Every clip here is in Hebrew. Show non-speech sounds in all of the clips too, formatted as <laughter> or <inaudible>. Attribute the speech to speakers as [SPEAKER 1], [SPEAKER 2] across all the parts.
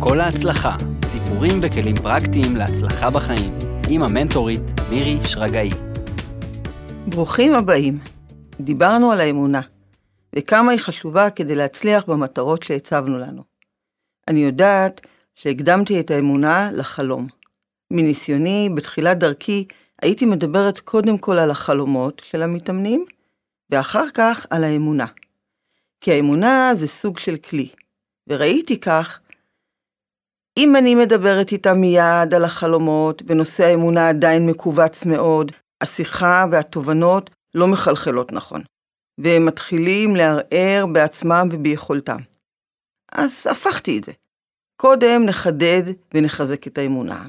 [SPEAKER 1] כל ההצלחה, סיפורים וכלים פרקטיים להצלחה בחיים, עם המנטורית מירי שרגאי.
[SPEAKER 2] ברוכים הבאים. דיברנו על האמונה, וכמה היא חשובה כדי להצליח במטרות שהצבנו לנו. אני יודעת שהקדמתי את האמונה לחלום. מניסיוני, בתחילת דרכי, הייתי מדברת קודם כל על החלומות של המתאמנים, ואחר כך על האמונה. כי האמונה זה סוג של כלי, וראיתי כך, אם אני מדברת איתם מיד על החלומות, ונושא האמונה עדיין מכווץ מאוד, השיחה והתובנות לא מחלחלות נכון, והם מתחילים לערער בעצמם וביכולתם. אז הפכתי את זה. קודם נחדד ונחזק את האמונה,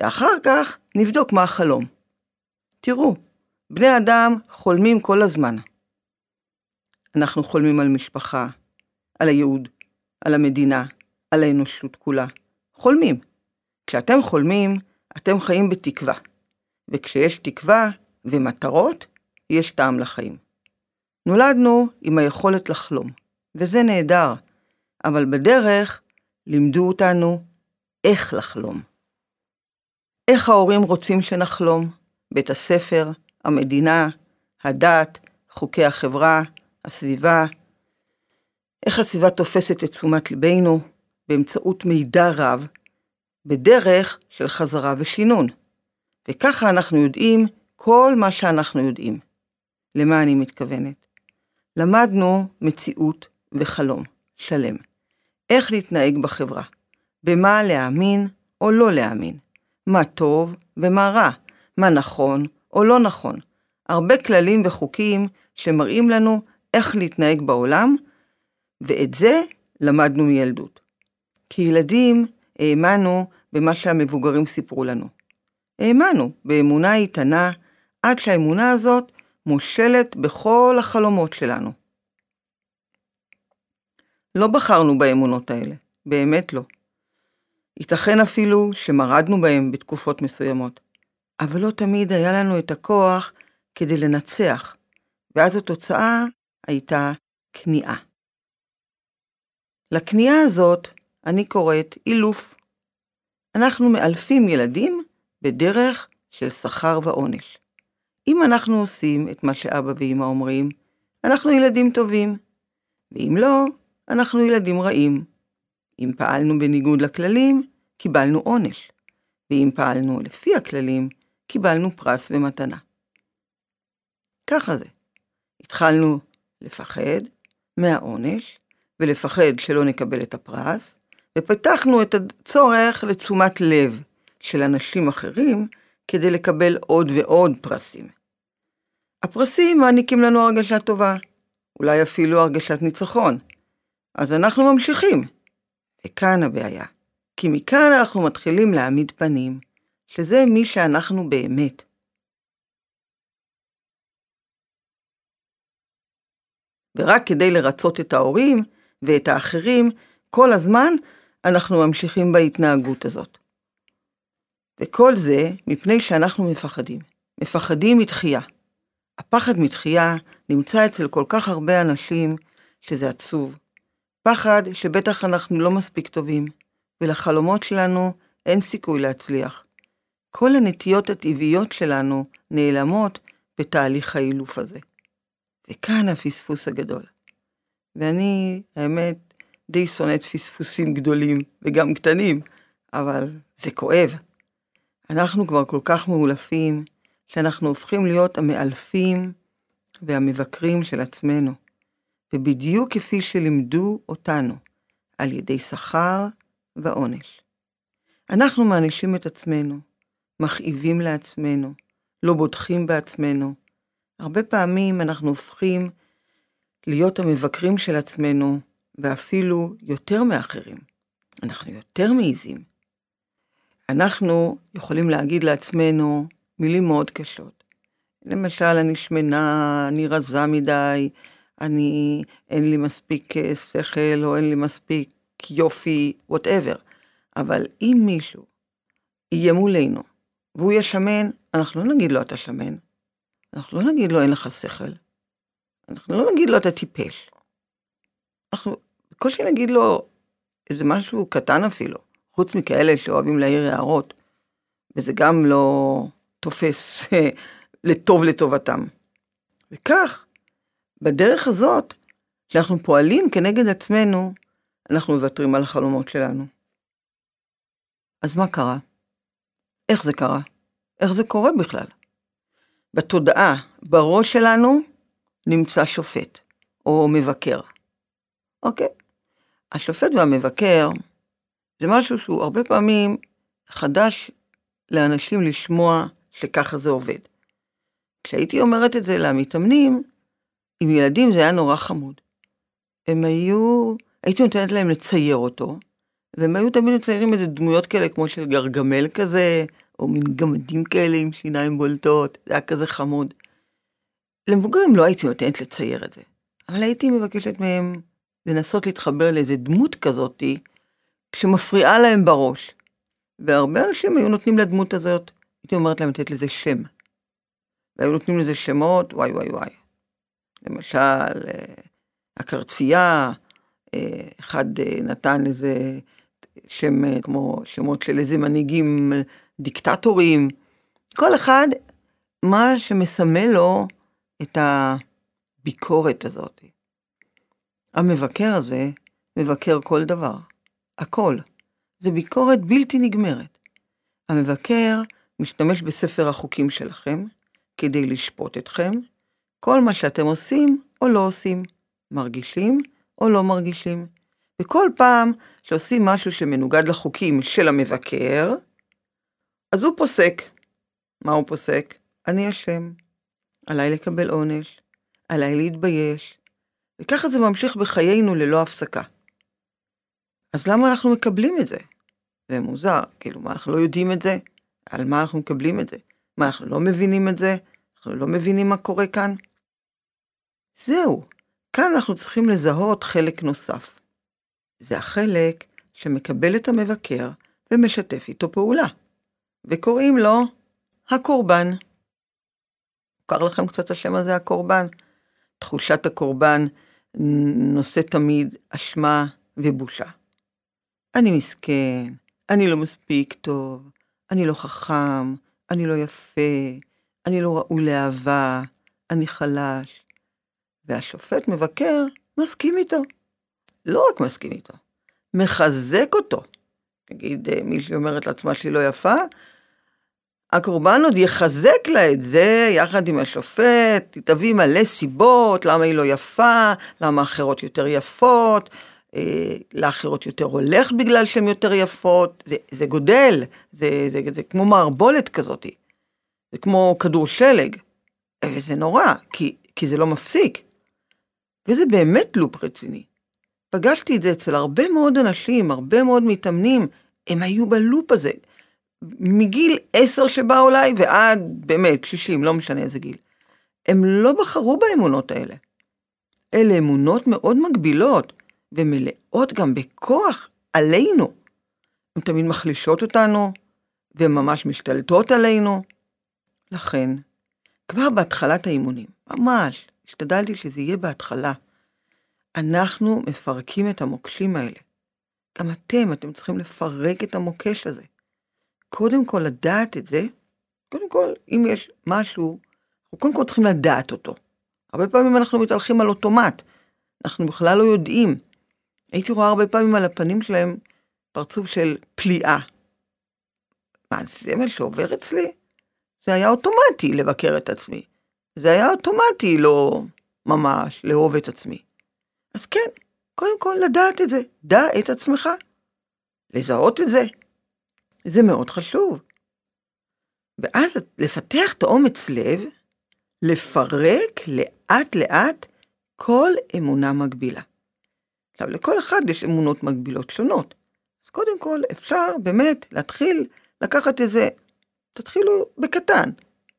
[SPEAKER 2] ואחר כך נבדוק מה החלום. תראו, בני אדם חולמים כל הזמן. אנחנו חולמים על משפחה, על הייעוד, על המדינה, על האנושות כולה. חולמים. כשאתם חולמים, אתם חיים בתקווה. וכשיש תקווה ומטרות, יש טעם לחיים. נולדנו עם היכולת לחלום, וזה נהדר, אבל בדרך לימדו אותנו איך לחלום. איך ההורים רוצים שנחלום? בית הספר, המדינה, הדת, חוקי החברה, הסביבה. איך הסביבה תופסת את תשומת ליבנו באמצעות מידע רב, בדרך של חזרה ושינון. וככה אנחנו יודעים כל מה שאנחנו יודעים. למה אני מתכוונת? למדנו מציאות וחלום שלם. איך להתנהג בחברה, במה להאמין או לא להאמין, מה טוב ומה רע, מה נכון או לא נכון. הרבה כללים וחוקים שמראים לנו איך להתנהג בעולם, ואת זה למדנו מילדות. כילדים האמנו במה שהמבוגרים סיפרו לנו. האמנו באמונה איתנה, עד שהאמונה הזאת מושלת בכל החלומות שלנו. לא בחרנו באמונות האלה, באמת לא. ייתכן אפילו שמרדנו בהם בתקופות מסוימות, אבל לא תמיד היה לנו את הכוח כדי לנצח, ואז התוצאה הייתה כניעה. לכניעה הזאת אני קוראת אילוף. אנחנו מאלפים ילדים בדרך של שכר ועונש. אם אנחנו עושים את מה שאבא ואמא אומרים, אנחנו ילדים טובים, ואם לא, אנחנו ילדים רעים. אם פעלנו בניגוד לכללים, קיבלנו עונש, ואם פעלנו לפי הכללים, קיבלנו פרס ומתנה. ככה זה. התחלנו לפחד מהעונש, ולפחד שלא נקבל את הפרס, ופתחנו את הצורך לתשומת לב של אנשים אחרים כדי לקבל עוד ועוד פרסים. הפרסים מעניקים לנו הרגשה טובה, אולי אפילו הרגשת ניצחון. אז אנחנו ממשיכים. וכאן הבעיה, כי מכאן אנחנו מתחילים להעמיד פנים, שזה מי שאנחנו באמת. ורק כדי לרצות את ההורים ואת האחרים, כל הזמן אנחנו ממשיכים בהתנהגות הזאת. וכל זה מפני שאנחנו מפחדים. מפחדים מתחייה. הפחד מתחייה נמצא אצל כל כך הרבה אנשים שזה עצוב. פחד שבטח אנחנו לא מספיק טובים, ולחלומות שלנו אין סיכוי להצליח. כל הנטיות הטבעיות שלנו נעלמות בתהליך האילוף הזה. וכאן הפספוס הגדול. ואני, האמת, די שונאת פספוסים גדולים וגם קטנים, אבל זה כואב. אנחנו כבר כל כך מאולפים, שאנחנו הופכים להיות המאלפים והמבקרים של עצמנו, ובדיוק כפי שלימדו אותנו, על ידי שכר ועונש. אנחנו מענישים את עצמנו, מכאיבים לעצמנו, לא בוטחים בעצמנו. הרבה פעמים אנחנו הופכים להיות המבקרים של עצמנו, ואפילו יותר מאחרים. אנחנו יותר מעיזים. אנחנו יכולים להגיד לעצמנו מילים מאוד קשות. למשל, אני שמנה, אני רזה מדי, אני, אין לי מספיק אה, שכל, או אין לי מספיק יופי, וואטאבר. אבל אם מישהו יהיה מולנו, והוא יהיה שמן, אנחנו לא נגיד לו אתה שמן. אנחנו לא נגיד לו אין לך שכל. אנחנו לא נגיד לו אתה טיפש. אנחנו בקושי נגיד לו איזה משהו קטן אפילו, חוץ מכאלה שאוהבים להעיר הערות, וזה גם לא תופס <laughs> לטוב לטובתם. וכך, בדרך הזאת, כשאנחנו פועלים כנגד עצמנו, אנחנו מוותרים על החלומות שלנו. אז מה קרה? איך זה קרה? איך זה קורה בכלל? בתודעה, בראש שלנו, נמצא שופט, או מבקר. אוקיי? השופט והמבקר זה משהו שהוא הרבה פעמים חדש לאנשים לשמוע שככה זה עובד. כשהייתי אומרת את זה למתאמנים, עם ילדים זה היה נורא חמוד. הם היו, הייתי נותנת להם לצייר אותו, והם היו תמיד מציירים איזה דמויות כאלה כמו של גרגמל כזה, או מין גמדים כאלה עם שיניים בולטות, זה היה כזה חמוד. למבוגרים לא הייתי נותנת לצייר את זה, אבל הייתי מבקשת מהם לנסות להתחבר לאיזה דמות כזאתי, שמפריעה להם בראש. והרבה אנשים היו נותנים לדמות הזאת, הייתי אומרת להם לתת לזה שם. והיו נותנים לזה שמות, וואי וואי וואי. למשל, אה, הקרצייה, אה, אחד אה, נתן לזה שם כמו שמות של איזה מנהיגים דיקטטורים. כל אחד, מה שמסמל לו את הביקורת הזאת. המבקר הזה מבקר כל דבר, הכל. זה ביקורת בלתי נגמרת. המבקר משתמש בספר החוקים שלכם כדי לשפוט אתכם, כל מה שאתם עושים או לא עושים, מרגישים או לא מרגישים. וכל פעם שעושים משהו שמנוגד לחוקים של המבקר, אז הוא פוסק. מה הוא פוסק? אני אשם. עליי לקבל עונש, עליי להתבייש, וככה זה ממשיך בחיינו ללא הפסקה. אז למה אנחנו מקבלים את זה? זה מוזר, כאילו, מה, אנחנו לא יודעים את זה? על מה אנחנו מקבלים את זה? מה, אנחנו לא מבינים את זה? אנחנו לא מבינים מה קורה כאן? זהו, כאן אנחנו צריכים לזהות חלק נוסף. זה החלק שמקבל את המבקר ומשתף איתו פעולה, וקוראים לו הקורבן. מוכר לכם קצת השם הזה, הקורבן? תחושת הקורבן נושא תמיד אשמה ובושה. אני מסכן, אני לא מספיק טוב, אני לא חכם, אני לא יפה, אני לא ראוי לאהבה, אני חלש. והשופט מבקר מסכים איתו. לא רק מסכים איתו, מחזק אותו. נגיד אה, מישהי אומרת לעצמה שהיא לא יפה, הקורבן עוד יחזק לה את זה יחד עם השופט, היא תביא מלא סיבות, למה היא לא יפה, למה אחרות יותר יפות, אה, לאחרות יותר הולך בגלל שהן יותר יפות, זה, זה גודל, זה, זה, זה, זה כמו מערבולת כזאת, זה כמו כדור שלג, וזה נורא, כי, כי זה לא מפסיק. וזה באמת לופ רציני. פגשתי את זה אצל הרבה מאוד אנשים, הרבה מאוד מתאמנים, הם היו בלופ הזה. מגיל עשר שבא אולי ועד באמת שישים, לא משנה איזה גיל. הם לא בחרו באמונות האלה. אלה אמונות מאוד מגבילות ומלאות גם בכוח עלינו. הן תמיד מחלישות אותנו וממש משתלטות עלינו. לכן, כבר בהתחלת האימונים, ממש, השתדלתי שזה יהיה בהתחלה. אנחנו מפרקים את המוקשים האלה. גם אתם, אתם צריכים לפרק את המוקש הזה. קודם כל לדעת את זה, קודם כל, אם יש משהו, אנחנו קודם כל צריכים לדעת אותו. הרבה פעמים אנחנו מתהלכים על אוטומט, אנחנו בכלל לא יודעים. הייתי רואה הרבה פעמים על הפנים שלהם פרצוף של פליאה. מה, זה מה שעובר אצלי? זה היה אוטומטי לבקר את עצמי. זה היה אוטומטי לא ממש לאהוב את עצמי. אז כן, קודם כל לדעת את זה. דע את עצמך. לזהות את זה. זה מאוד חשוב. ואז לפתח את האומץ לב, לפרק לאט לאט כל אמונה מגבילה. עכשיו, לכל אחד יש אמונות מגבילות שונות. אז קודם כל, אפשר באמת להתחיל לקחת איזה, תתחילו בקטן,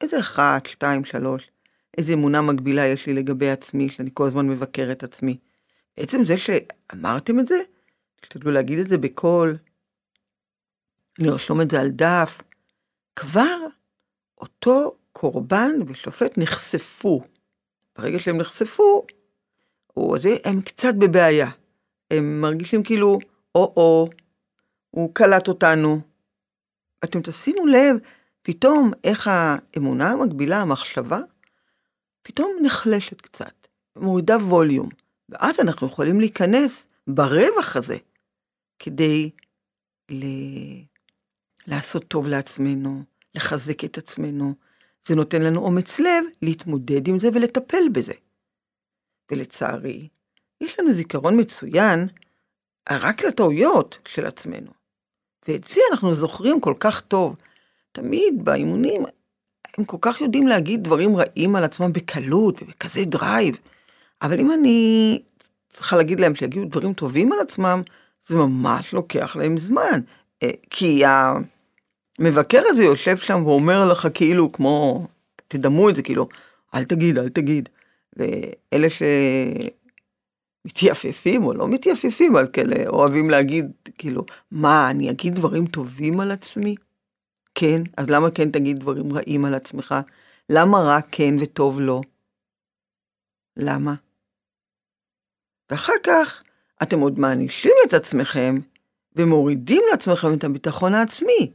[SPEAKER 2] איזה אחת, שתיים, שלוש, איזה אמונה מגבילה יש לי לגבי עצמי, שאני כל הזמן מבקר את עצמי. עצם זה שאמרתם את זה, תשתדלו להגיד את זה בקול, לרשום את זה על דף, כבר אותו קורבן ושופט נחשפו. ברגע שהם נחשפו, או זה, הם קצת בבעיה. הם מרגישים כאילו, או-או, הוא קלט אותנו. אתם תשימו לב פתאום איך האמונה המקבילה, המחשבה, פתאום נחלשת קצת, מורידה ווליום, ואז אנחנו יכולים להיכנס ברווח הזה כדי ל... לעשות טוב לעצמנו, לחזק את עצמנו. זה נותן לנו אומץ לב להתמודד עם זה ולטפל בזה. ולצערי, יש לנו זיכרון מצוין רק לטעויות של עצמנו. ואת זה אנחנו זוכרים כל כך טוב. תמיד באימונים הם כל כך יודעים להגיד דברים רעים על עצמם בקלות ובכזה drive. אבל אם אני צריכה להגיד להם שיגידו דברים טובים על עצמם, זה ממש לוקח להם זמן. אה, כי המבקר הזה יושב שם ואומר לך כאילו, כמו, תדמו את זה, כאילו, אל תגיד, אל תגיד. ואלה שמתייפפים או לא מתייפפים על כאלה, אוהבים להגיד, כאילו, מה, אני אגיד דברים טובים על עצמי? כן, אז למה כן תגיד דברים רעים על עצמך? למה רק כן וטוב לא? למה? ואחר כך אתם עוד מענישים את עצמכם ומורידים לעצמכם את הביטחון העצמי.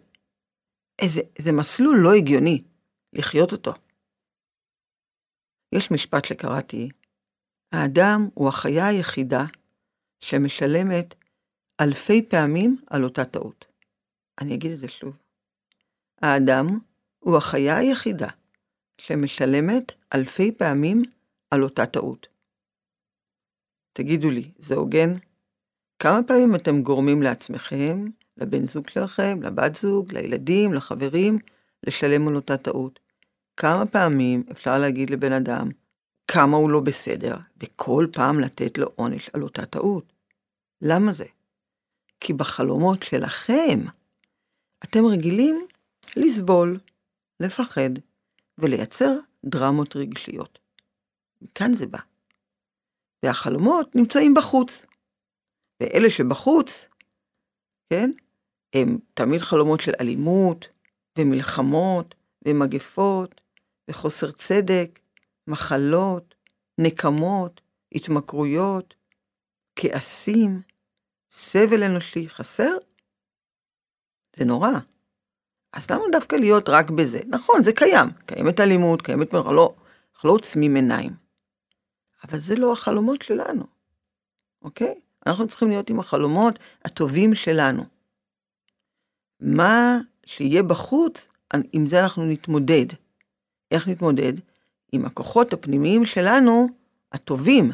[SPEAKER 2] איזה, איזה מסלול לא הגיוני לחיות אותו. יש משפט שקראתי, האדם הוא החיה היחידה שמשלמת אלפי פעמים על אותה טעות. אני אגיד את זה שוב. האדם הוא החיה היחידה שמשלמת אלפי פעמים על אותה טעות. תגידו לי, זה הוגן? כמה פעמים אתם גורמים לעצמכם, לבן זוג שלכם, לבת זוג, לילדים, לחברים, לשלם על אותה טעות? כמה פעמים אפשר להגיד לבן אדם כמה הוא לא בסדר, וכל פעם לתת לו עונש על אותה טעות? למה זה? כי בחלומות שלכם אתם רגילים לסבול, לפחד ולייצר דרמות רגשיות. מכאן זה בא. והחלומות נמצאים בחוץ. ואלה שבחוץ, כן, הם תמיד חלומות של אלימות, ומלחמות, ומגפות, וחוסר צדק, מחלות, נקמות, התמכרויות, כעסים, סבל אנושי חסר? זה נורא. אז למה דווקא להיות רק בזה? נכון, זה קיים. קיימת אלימות, קיימת... לא, אנחנו לא עוצמים עיניים. אבל זה לא החלומות שלנו, אוקיי? אנחנו צריכים להיות עם החלומות הטובים שלנו. מה שיהיה בחוץ, עם זה אנחנו נתמודד. איך נתמודד? עם הכוחות הפנימיים שלנו, הטובים,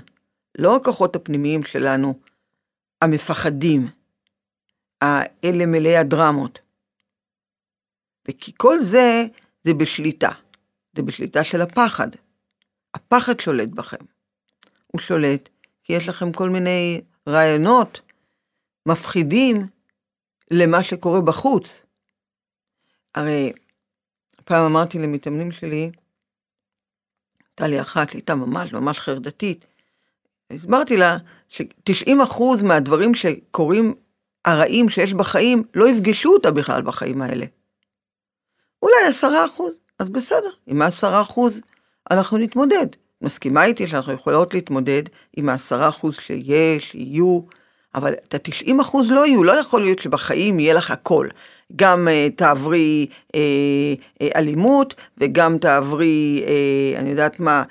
[SPEAKER 2] לא הכוחות הפנימיים שלנו, המפחדים, האלה מלאי הדרמות. וכי כל זה, זה בשליטה. זה בשליטה של הפחד. הפחד שולט בכם. הוא שולט כי יש לכם כל מיני רעיונות מפחידים למה שקורה בחוץ. הרי פעם אמרתי למתאמנים שלי, הייתה לי אחת, הייתה ממש ממש חרדתית, הסברתי לה ש-90% מהדברים שקורים הרעים שיש בחיים, לא יפגשו אותה בכלל בחיים האלה. אולי 10%, אז בסדר, עם ה-10% אנחנו נתמודד. מסכימה איתי שאנחנו יכולות להתמודד עם העשרה אחוז שיש, יהיו, אבל את התשעים אחוז לא יהיו, לא יכול להיות שבחיים יהיה לך הכל. גם uh, תעברי uh, uh, אלימות וגם תעברי, uh, אני יודעת מה,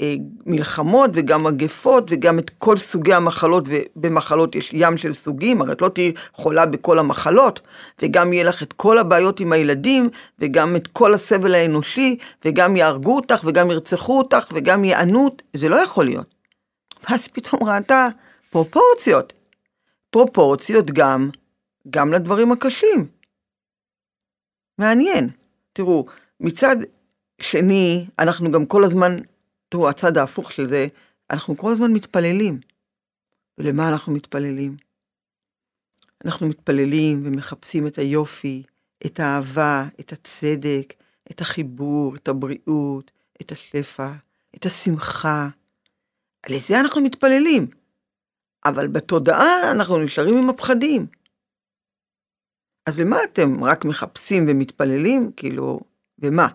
[SPEAKER 2] אה, מלחמות וגם מגפות וגם את כל סוגי המחלות, ובמחלות יש ים של סוגים, הרי את לא תהיי חולה בכל המחלות, וגם יהיה לך את כל הבעיות עם הילדים, וגם את כל הסבל האנושי, וגם יהרגו אותך, וגם ירצחו אותך, וגם יענו, זה לא יכול להיות. ואז פתאום ראתה פרופורציות. פרופורציות גם, גם לדברים הקשים. מעניין. תראו, מצד שני, אנחנו גם כל הזמן תראו, הצד ההפוך של זה, אנחנו כל הזמן מתפללים. ולמה אנחנו מתפללים? אנחנו מתפללים ומחפשים את היופי, את האהבה, את הצדק, את החיבור, את הבריאות, את השפע, את השמחה. לזה אנחנו מתפללים. אבל בתודעה אנחנו נשארים עם הפחדים. אז למה אתם רק מחפשים ומתפללים? כאילו, ומה?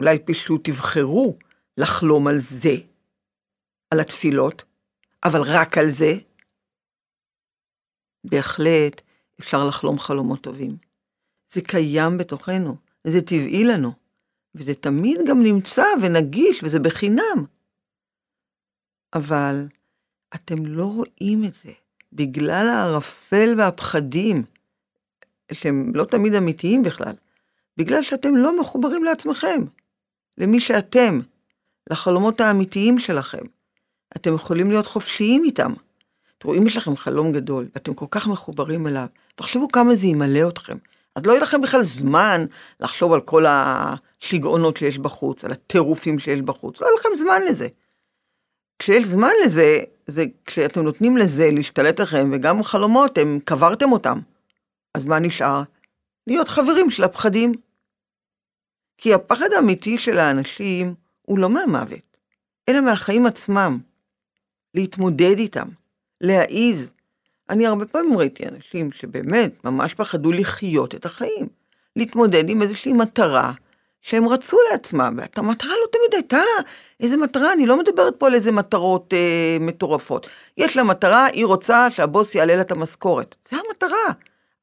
[SPEAKER 2] אולי פשוט תבחרו לחלום על זה, על התפילות, אבל רק על זה. בהחלט אפשר לחלום חלומות טובים. זה קיים בתוכנו, זה טבעי לנו, וזה תמיד גם נמצא ונגיש, וזה בחינם. אבל אתם לא רואים את זה, בגלל הערפל והפחדים, שהם לא תמיד אמיתיים בכלל, בגלל שאתם לא מחוברים לעצמכם, למי שאתם, לחלומות האמיתיים שלכם. אתם יכולים להיות חופשיים איתם. תראו, אם יש לכם חלום גדול, ואתם כל כך מחוברים אליו, תחשבו כמה זה ימלא אתכם. אז לא יהיה לכם בכלל זמן לחשוב על כל השיגעונות שיש בחוץ, על הטירופים שיש בחוץ, לא יהיה לכם זמן לזה. כשיש זמן לזה, זה כשאתם נותנים לזה להשתלט לכם, וגם חלומות, הם קברתם אותם. אז מה נשאר? להיות חברים של הפחדים. כי הפחד האמיתי של האנשים הוא לא מהמוות, אלא מהחיים עצמם. להתמודד איתם, להעיז. אני הרבה פעמים ראיתי אנשים שבאמת ממש פחדו לחיות את החיים, להתמודד עם איזושהי מטרה שהם רצו לעצמם, ואת המטרה לא תמיד הייתה איזה מטרה, אני לא מדברת פה על איזה מטרות אה, מטורפות. יש לה מטרה, היא רוצה שהבוס יעלה לה את המשכורת. זה המטרה.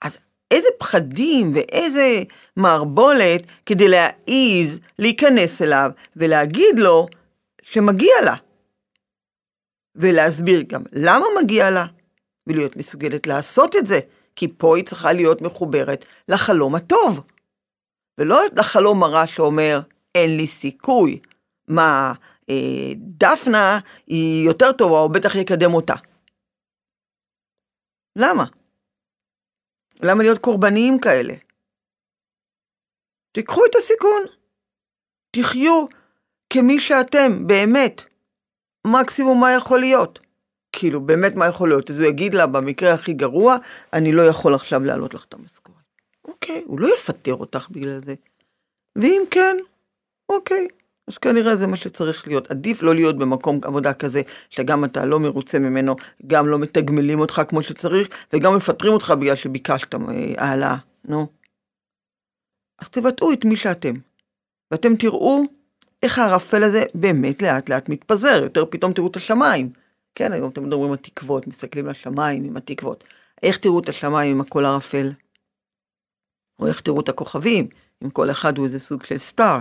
[SPEAKER 2] אז איזה פחדים ואיזה מערבולת כדי להעיז להיכנס אליו ולהגיד לו שמגיע לה. ולהסביר גם למה מגיע לה, ולהיות מסוגלת לעשות את זה, כי פה היא צריכה להיות מחוברת לחלום הטוב. ולא לחלום הרע שאומר, אין לי סיכוי. מה, אה, דפנה היא יותר טובה, או בטח יקדם אותה. למה? למה להיות קורבניים כאלה? תיקחו את הסיכון. תחיו כמי שאתם, באמת. מקסימום מה יכול להיות. כאילו, באמת מה יכול להיות? אז הוא יגיד לה, במקרה הכי גרוע, אני לא יכול עכשיו להעלות לך את המשכורת. אוקיי, הוא לא יפטר אותך בגלל זה. ואם כן, אוקיי, אז כנראה זה מה שצריך להיות. עדיף לא להיות במקום עבודה כזה, שגם אתה לא מרוצה ממנו, גם לא מתגמלים אותך כמו שצריך, וגם מפטרים אותך בגלל שביקשת אה, העלאה, נו. אז תבטאו את מי שאתם, ואתם תראו איך הערפל הזה באמת לאט לאט מתפזר, יותר פתאום תראו את השמיים. כן, היום אתם מדברים על תקוות, מסתכלים לשמיים עם התקוות. איך תראו את השמיים עם הכל ערפל? או איך תראו את הכוכבים, אם כל אחד הוא איזה סוג של סטאר.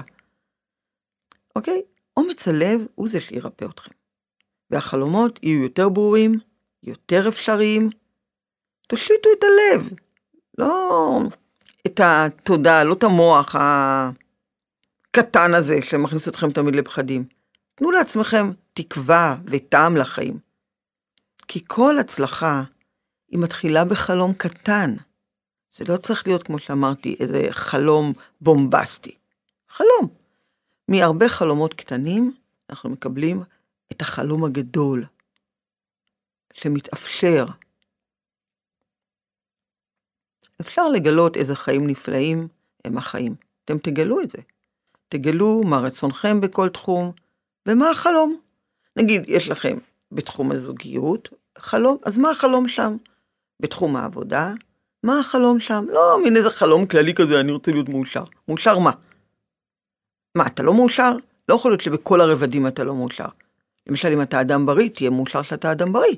[SPEAKER 2] אוקיי? אומץ הלב הוא זה שירפא אתכם. והחלומות יהיו יותר ברורים, יותר אפשריים. תושיטו את הלב, לא את התודעה, לא את המוח הקטן הזה שמכניס אתכם תמיד לפחדים. תנו לעצמכם תקווה וטעם לחיים. כי כל הצלחה היא מתחילה בחלום קטן. זה לא צריך להיות, כמו שאמרתי, איזה חלום בומבסטי. חלום. מהרבה חלומות קטנים, אנחנו מקבלים את החלום הגדול, שמתאפשר. אפשר לגלות איזה חיים נפלאים הם החיים. אתם תגלו את זה. תגלו מה רצונכם בכל תחום, ומה החלום. נגיד, יש לכם בתחום הזוגיות חלום, אז מה החלום שם? בתחום העבודה, מה החלום שם? לא מין איזה חלום כללי כזה, אני רוצה להיות מאושר. מאושר מה? מה, אתה לא מאושר? לא יכול להיות שבכל הרבדים אתה לא מאושר. למשל, אם אתה אדם בריא, תהיה מאושר שאתה אדם בריא.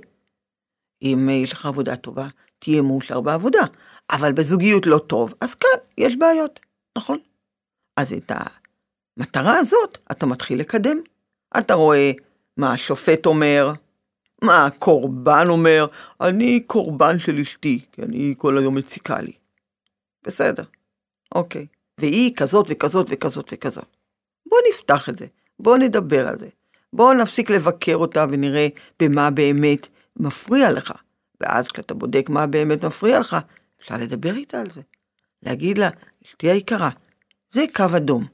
[SPEAKER 2] אם יש לך עבודה טובה, תהיה מאושר בעבודה. אבל בזוגיות לא טוב, אז כאן יש בעיות, נכון? אז את המטרה הזאת אתה מתחיל לקדם. אתה רואה מה השופט אומר, מה הקורבן אומר, אני קורבן של אשתי, כי אני כל היום מציקה לי. בסדר, אוקיי. והיא כזאת וכזאת וכזאת וכזאת. בוא נפתח את זה, בוא נדבר על זה. בוא נפסיק לבקר אותה ונראה במה באמת מפריע לך. ואז כשאתה בודק מה באמת מפריע לך, אפשר לדבר איתה על זה. להגיד לה, אשתי היקרה, זה קו אדום.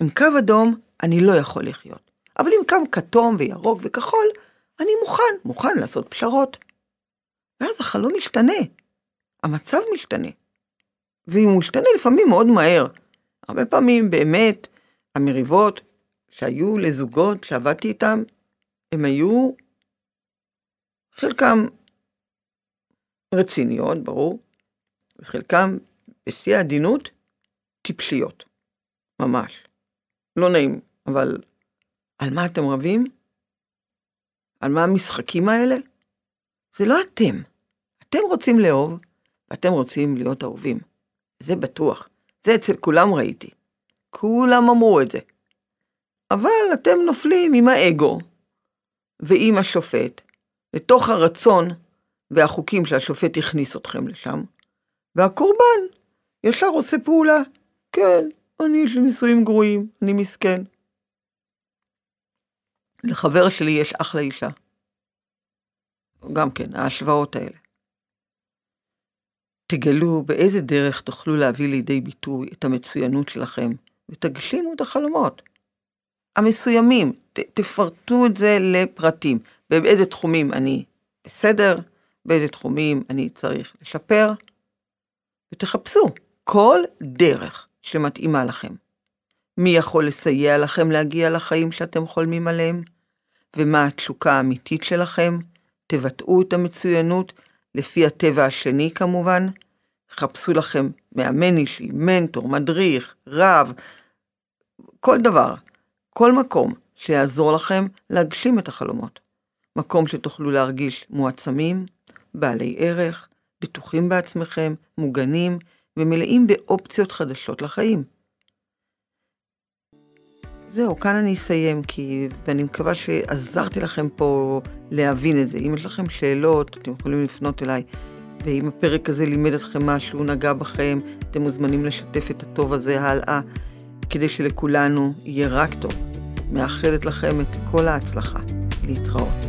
[SPEAKER 2] עם קו אדום אני לא יכול לחיות. אבל עם קו כתום וירוק וכחול, אני מוכן, מוכן לעשות פשרות. ואז החלום משתנה, המצב משתנה. ואם הוא משתנה לפעמים מאוד מהר. הרבה פעמים באמת המריבות שהיו לזוגות שעבדתי איתם, הם היו חלקם רציניות, ברור, וחלקם בשיא העדינות טיפשיות, ממש. לא נעים, אבל על מה אתם רבים? על מה המשחקים האלה? זה לא אתם. אתם רוצים לאהוב, ואתם רוצים להיות אהובים. זה בטוח. זה אצל כולם ראיתי. כולם אמרו את זה. אבל אתם נופלים עם האגו ועם השופט, לתוך הרצון והחוקים שהשופט הכניס אתכם לשם, והקורבן ישר עושה פעולה. כן, אני יש לי נישואים גרועים, אני מסכן. לחבר שלי יש אחלה אישה. גם כן, ההשוואות האלה. תגלו באיזה דרך תוכלו להביא לידי ביטוי את המצוינות שלכם, ותגשימו את החלומות. המסוימים, ת, תפרטו את זה לפרטים. באיזה תחומים אני בסדר, באיזה תחומים אני צריך לשפר, ותחפשו כל דרך שמתאימה לכם. מי יכול לסייע לכם להגיע לחיים שאתם חולמים עליהם? ומה התשוקה האמיתית שלכם? תבטאו את המצוינות לפי הטבע השני כמובן. חפשו לכם מאמן אישי, מנטור, מדריך, רב, כל דבר, כל מקום שיעזור לכם להגשים את החלומות. מקום שתוכלו להרגיש מועצמים, בעלי ערך, בטוחים בעצמכם, מוגנים ומלאים באופציות חדשות לחיים. זהו, כאן אני אסיים, כי, ואני מקווה שעזרתי לכם פה להבין את זה. אם יש לכם שאלות, אתם יכולים לפנות אליי. ואם הפרק הזה לימד אתכם משהו, נגע בכם, אתם מוזמנים לשתף את הטוב הזה הלאה, כדי שלכולנו יהיה רק טוב. מאחלת לכם את כל ההצלחה. להתראות.